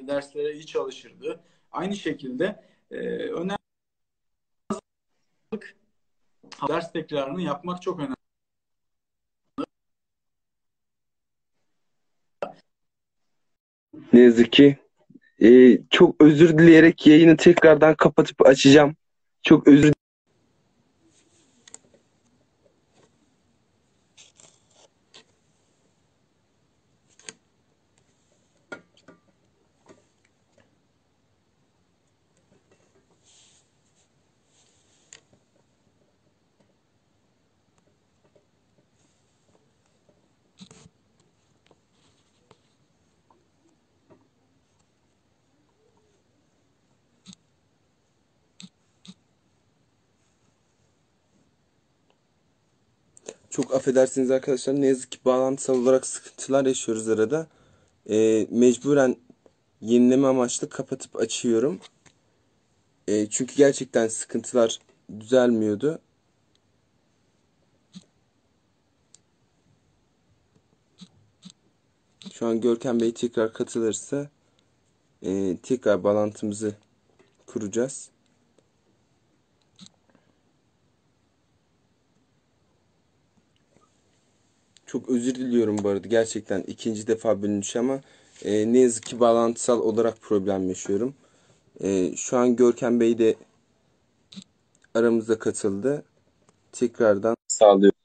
derslere iyi çalışırdı. Aynı şekilde e, önemli ders tekrarını yapmak çok önemli. Ne yazık ki e, çok özür dileyerek yayını tekrardan kapatıp açacağım. Çok özür affedersiniz arkadaşlar ne yazık ki bağlantısal olarak sıkıntılar yaşıyoruz arada. E, mecburen yenileme amaçlı kapatıp açıyorum. E, çünkü gerçekten sıkıntılar düzelmiyordu. Şu an Görkem Bey tekrar katılırsa e, tekrar bağlantımızı kuracağız. Çok özür diliyorum bu arada. Gerçekten ikinci defa bölünmüş ama e, ne yazık ki bağlantısal olarak problem yaşıyorum. E, şu an Görkem Bey de aramıza katıldı. Tekrardan sağlıyorum.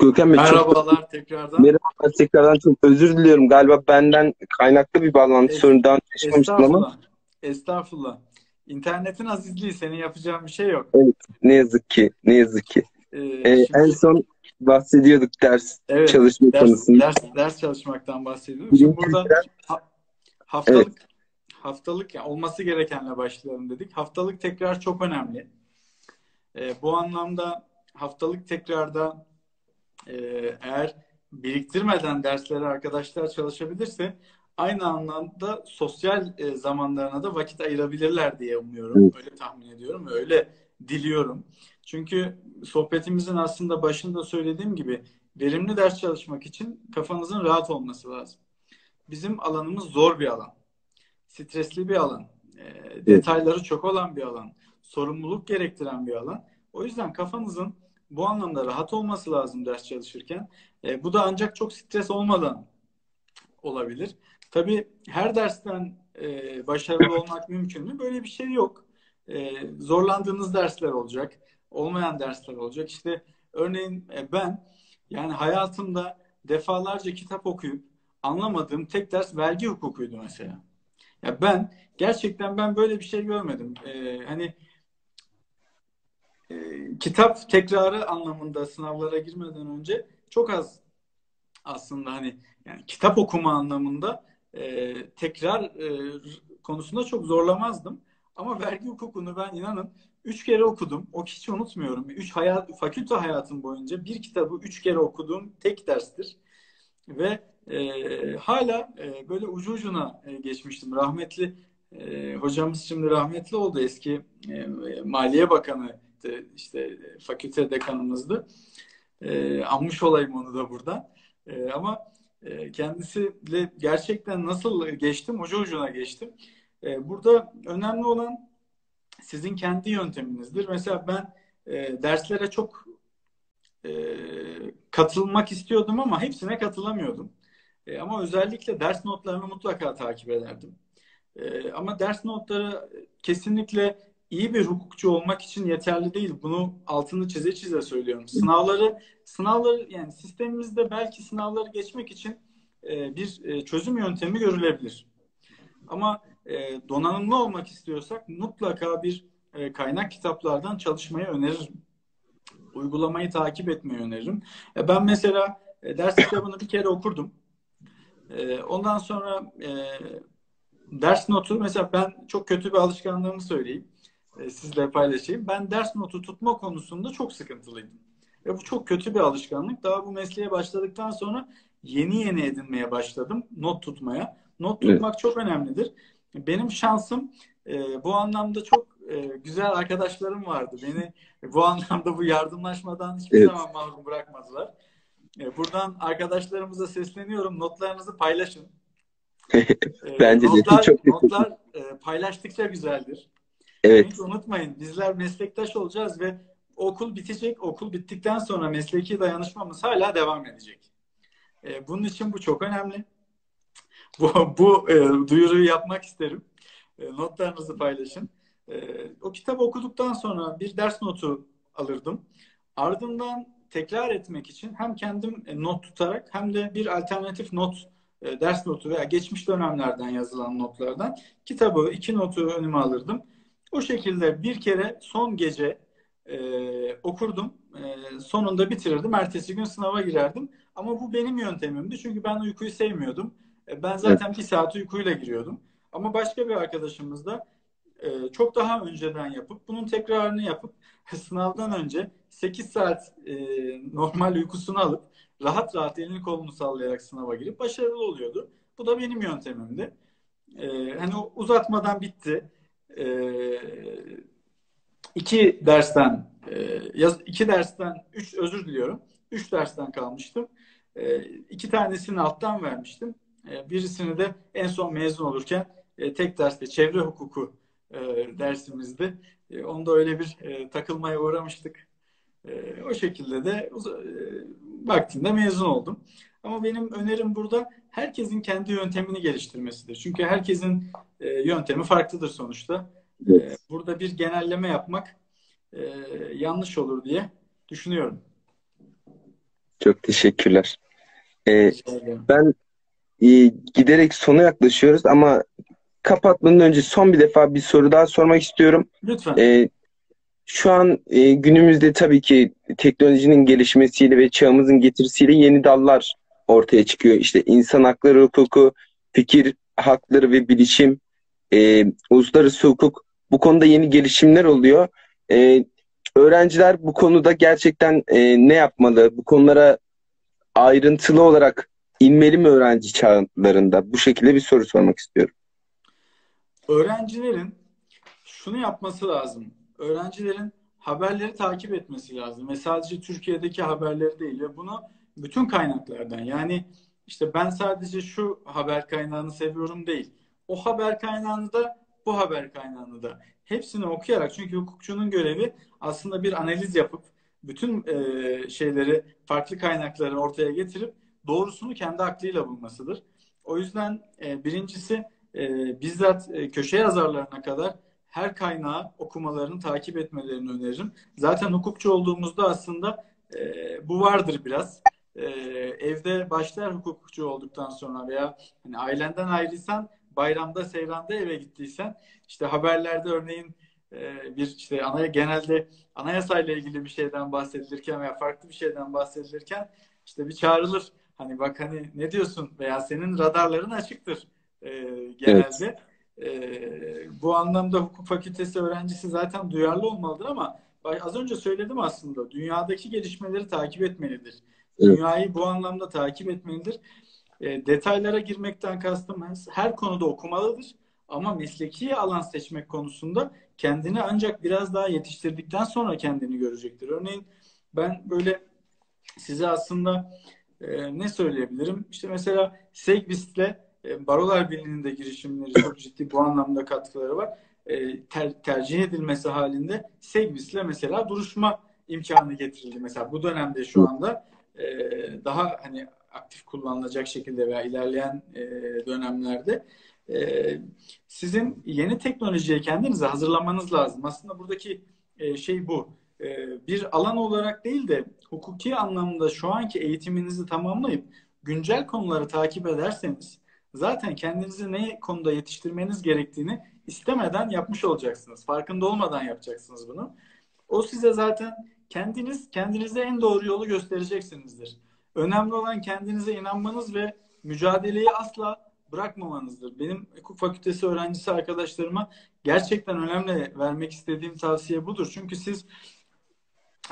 Görkem Bey Merhabalar çok, tekrardan. Merhabalar tekrardan çok özür diliyorum. Galiba benden kaynaklı bir bağlantı Es- sorunu daha önce yaşamıştım ama Estağfurullah. Estağfurullah. İnternetin azizliği senin yapacağın bir şey yok. ne yazık ki ne yazık ki. Ee, Ee, şimdi- en son bahsediyorduk ders Evet, çalışma ders, konusunda. ders, ders çalışmaktan bahsediyoruz. Şimdi Birinci burada ders- ha- haftalık haftalık yani olması gerekenle başlayalım dedik. Haftalık tekrar çok önemli. Ee, bu anlamda haftalık tekrarda e, eğer biriktirmeden dersleri arkadaşlar çalışabilirse aynı anlamda sosyal e, zamanlarına da vakit ayırabilirler diye umuyorum. Evet. Öyle tahmin ediyorum ve öyle diliyorum. Çünkü sohbetimizin aslında başında söylediğim gibi verimli ders çalışmak için kafanızın rahat olması lazım. Bizim alanımız zor bir alan. Stresli bir alan. E, detayları çok olan bir alan. Sorumluluk gerektiren bir alan. O yüzden kafanızın bu anlamda rahat olması lazım ders çalışırken. E, bu da ancak çok stres olmadan olabilir. Tabii her dersten e, başarılı olmak mümkün mü? Böyle bir şey yok. E, zorlandığınız dersler olacak. Olmayan dersler olacak. İşte örneğin e, ben yani hayatımda defalarca kitap okuyup anlamadığım tek ders vergi hukukuydu mesela. Ya ben gerçekten ben böyle bir şey görmedim. E, hani e, kitap tekrarı anlamında sınavlara girmeden önce çok az aslında hani yani kitap okuma anlamında e, tekrar e, konusunda çok zorlamazdım. Ama vergi hukukunu ben inanın üç kere okudum. O hiç unutmuyorum. Üç hayat, fakülte hayatım boyunca bir kitabı üç kere okuduğum tek derstir. Ve e, hala e, böyle ucu ucuna e, geçmiştim. Rahmetli e, hocamız şimdi rahmetli oldu. Eski e, Maliye Bakanı işte fakülte dekanımızdı. E, anmış olayım onu da buradan. E, ama e, kendisiyle gerçekten nasıl geçtim? Ucu ucuna geçtim. E, burada önemli olan sizin kendi yönteminizdir. Mesela ben e, derslere çok e, katılmak istiyordum ama hepsine katılamıyordum. E, ama özellikle ders notlarını mutlaka takip ederdim. Ama ders notları kesinlikle iyi bir hukukçu olmak için yeterli değil. Bunu altını çize çize söylüyorum. Sınavları sınavları yani sistemimizde belki sınavları geçmek için e, bir e, çözüm yöntemi görülebilir. Ama e, donanımlı olmak istiyorsak mutlaka bir e, kaynak kitaplardan çalışmayı öneririm. Uygulamayı takip etmeyi öneririm. E, ben mesela e, ders kitabını bir kere okurdum. E, ondan sonra e, ders notu mesela ben çok kötü bir alışkanlığımı söyleyeyim. E, sizle paylaşayım. Ben ders notu tutma konusunda çok sıkıntılıydım. Ve bu çok kötü bir alışkanlık. Daha bu mesleğe başladıktan sonra yeni yeni edinmeye başladım. Not tutmaya. Not tutmak evet. çok önemlidir. Benim şansım e, bu anlamda çok e, güzel arkadaşlarım vardı. Beni bu anlamda bu yardımlaşmadan hiçbir evet. zaman mahrum bırakmadılar. E, buradan arkadaşlarımıza sesleniyorum. Notlarınızı paylaşın. Bence notlar, de çok Notlar e, paylaştıkça güzeldir. Evet. Hiç unutmayın. Bizler meslektaş olacağız ve okul bitecek. Okul bittikten sonra mesleki dayanışmamız hala devam edecek. E, bunun için bu çok önemli. Bu, bu e, duyuruyu yapmak isterim. E, notlarınızı paylaşın. E, o kitabı okuduktan sonra bir ders notu alırdım. Ardından tekrar etmek için hem kendim not tutarak hem de bir alternatif not e, ders notu veya geçmiş dönemlerden yazılan notlardan kitabı iki notu önüme alırdım. O şekilde bir kere son gece e, okurdum. E, sonunda bitirirdim. Ertesi gün sınava girerdim. Ama bu benim yöntemimdi. Çünkü ben uykuyu sevmiyordum. E, ben zaten evet. bir saat uykuyla giriyordum. Ama başka bir arkadaşımız da e, çok daha önceden yapıp bunun tekrarını yapıp sınavdan önce 8 saat e, normal uykusunu alıp rahat rahat elini kolunu sallayarak sınava girip başarılı oluyordu. Bu da benim yöntemimdi. E, hani uzatmadan bitti. E, iki dersten E, iki dersten, üç özür diliyorum. Üç dersten kalmıştım. E, iki tanesini alttan vermiştim. E, birisini de en son mezun olurken e, tek derste çevre hukuku e, dersimizdi. E, onda öyle bir takılmaya uğramıştık. O şekilde de vaktinde mezun oldum. Ama benim önerim burada herkesin kendi yöntemini geliştirmesidir. Çünkü herkesin e, yöntemi farklıdır sonuçta. Evet. E, burada bir genelleme yapmak e, yanlış olur diye düşünüyorum. Çok teşekkürler. Ee, ben e, giderek sona yaklaşıyoruz ama kapatmadan önce son bir defa bir soru daha sormak istiyorum. Lütfen. Ee, şu an e, günümüzde tabii ki teknolojinin gelişmesiyle ve çağımızın getirisiyle yeni dallar ortaya çıkıyor. İşte insan hakları hukuku, fikir hakları ve bilişim, e, uluslararası hukuk bu konuda yeni gelişimler oluyor. E, öğrenciler bu konuda gerçekten e, ne yapmalı? Bu konulara ayrıntılı olarak inmeli mi öğrenci çağlarında? Bu şekilde bir soru sormak istiyorum. Öğrencilerin şunu yapması lazım. Öğrencilerin haberleri takip etmesi lazım. Ve sadece Türkiye'deki haberleri değil ve bunu bütün kaynaklardan yani işte ben sadece şu haber kaynağını seviyorum değil. O haber kaynağını da bu haber kaynağını da hepsini okuyarak çünkü hukukçunun görevi aslında bir analiz yapıp bütün e, şeyleri farklı kaynakları ortaya getirip doğrusunu kendi aklıyla bulmasıdır. O yüzden e, birincisi e, bizzat e, köşe yazarlarına kadar her kaynağı okumalarını takip etmelerini öneririm. Zaten hukukçu olduğumuzda aslında e, bu vardır biraz. E, evde başlar hukukçu olduktan sonra veya hani ailenden ayrıysan bayramda seyranda eve gittiysen işte haberlerde örneğin e, bir işte anaya genelde anayasayla ilgili bir şeyden bahsedilirken veya farklı bir şeyden bahsedilirken işte bir çağrılır. Hani bak hani ne diyorsun veya senin radarların açıktır e, genelde. Evet. E, bu anlamda hukuk fakültesi öğrencisi zaten duyarlı olmalıdır ama az önce söyledim aslında dünyadaki gelişmeleri takip etmelidir. Evet. Dünyayı bu anlamda takip etmelidir. E, detaylara girmekten kastım her konuda okumalıdır. Ama mesleki alan seçmek konusunda kendini ancak biraz daha yetiştirdikten sonra kendini görecektir. Örneğin ben böyle size aslında e, ne söyleyebilirim? İşte mesela Segbist'le e, Barolar Birliği'nin de girişimleri çok ciddi bu anlamda katkıları var. E, ter, tercih edilmesi halinde Segbist'le mesela duruşma imkanı getirildi. Mesela bu dönemde şu anda e, daha hani aktif kullanılacak şekilde veya ilerleyen e, dönemlerde e, sizin yeni teknolojiye kendinizi hazırlamanız lazım. Aslında buradaki e, şey bu. E, bir alan olarak değil de hukuki anlamda şu anki eğitiminizi tamamlayıp güncel konuları takip ederseniz zaten kendinizi ne konuda yetiştirmeniz gerektiğini istemeden yapmış olacaksınız. Farkında olmadan yapacaksınız bunu. O size zaten kendiniz kendinize en doğru yolu göstereceksinizdir. Önemli olan kendinize inanmanız ve mücadeleyi asla bırakmamanızdır. Benim hukuk fakültesi öğrencisi arkadaşlarıma gerçekten önemli vermek istediğim tavsiye budur. Çünkü siz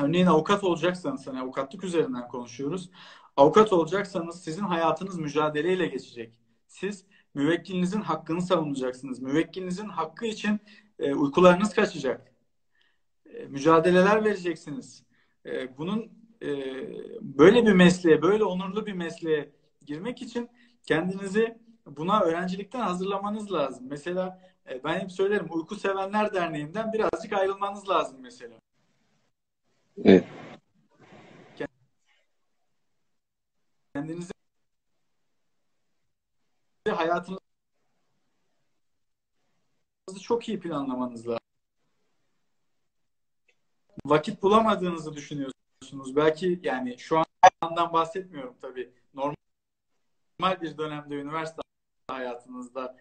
örneğin avukat olacaksanız, hani avukatlık üzerinden konuşuyoruz. Avukat olacaksanız sizin hayatınız mücadeleyle geçecek. Siz müvekkilinizin hakkını savunacaksınız. Müvekkilinizin hakkı için e, uykularınız kaçacak. E, mücadeleler vereceksiniz. E, bunun e, böyle bir mesleğe, böyle onurlu bir mesleğe girmek için kendinizi buna öğrencilikten hazırlamanız lazım. Mesela e, ben hep söylerim Uyku Sevenler Derneği'nden birazcık ayrılmanız lazım mesela. Evet. Kendinizi hayatınızı çok iyi planlamanız lazım. Vakit bulamadığınızı düşünüyorsunuz. Belki yani şu andan bahsetmiyorum tabii. Normal bir dönemde üniversite hayatınızda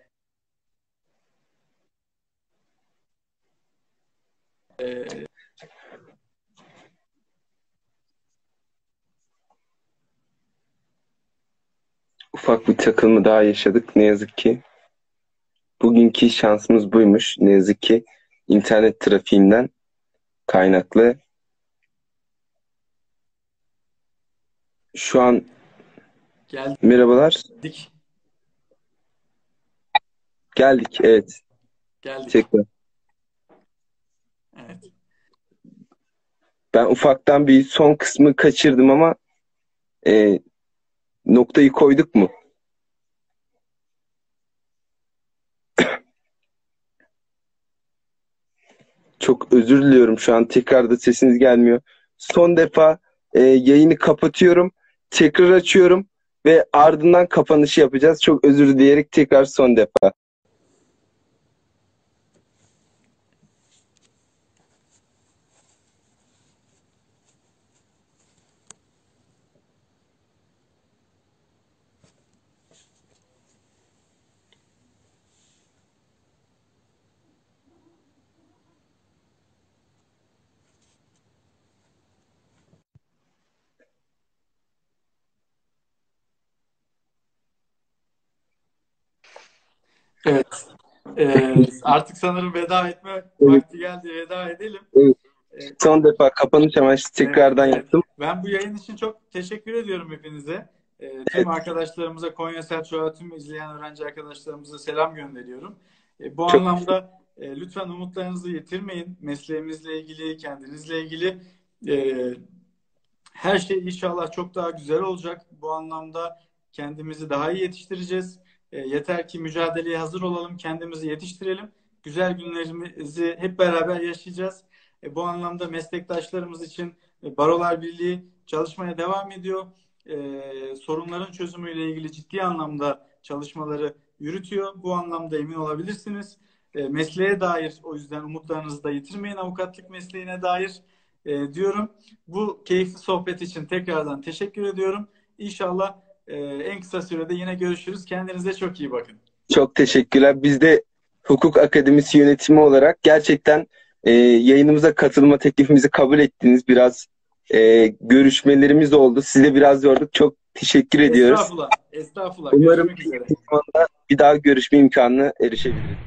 e, ufak bir takılma daha yaşadık ne yazık ki. Bugünkü şansımız buymuş. Ne yazık ki internet trafiğinden kaynaklı. Şu an Geldik. Merhabalar. Geldik, evet. Geldik. Tekrar. Evet. Ben ufaktan bir son kısmı kaçırdım ama e, noktayı koyduk mu? Çok özür diliyorum şu an tekrar da sesiniz gelmiyor. Son defa e, yayını kapatıyorum. Tekrar açıyorum ve ardından kapanışı yapacağız. Çok özür dileyerek tekrar son defa. Evet. Ee, artık sanırım veda etme vakti geldi. Veda edelim. Evet. Ee, Son defa kapanış amaçlı tekrardan Evet, yaptım. Ben bu yayın için çok teşekkür ediyorum hepinize. Ee, tüm Evet. arkadaşlarımıza, Konya Selçuk'a tüm izleyen öğrenci arkadaşlarımıza selam gönderiyorum. Ee, bu Çok anlamda e, lütfen umutlarınızı yitirmeyin. Mesleğimizle ilgili, kendinizle ilgili. e, her şey inşallah çok daha güzel olacak. Bu anlamda kendimizi daha iyi yetiştireceğiz. E, yeter ki mücadeleye hazır olalım, kendimizi yetiştirelim. Güzel günlerimizi hep beraber yaşayacağız. E, bu anlamda meslektaşlarımız için e, Barolar Birliği çalışmaya devam ediyor. E, sorunların çözümüyle ilgili ciddi anlamda çalışmaları yürütüyor. Bu anlamda emin olabilirsiniz. E, mesleğe dair o yüzden umutlarınızı da yitirmeyin avukatlık mesleğine dair e, diyorum. Bu keyifli sohbet için tekrardan teşekkür ediyorum. İnşallah e, en kısa sürede yine görüşürüz. Kendinize çok iyi bakın. Çok teşekkürler. Biz de Hukuk Akademisi yönetimi olarak gerçekten e, yayınımıza katılma teklifimizi kabul ettiniz. Biraz e, görüşmelerimiz oldu. Size biraz yorduk. Çok teşekkür ediyoruz. Estağfurullah. Estağfurullah. Umarım bir daha görüşme imkanına erişebiliriz.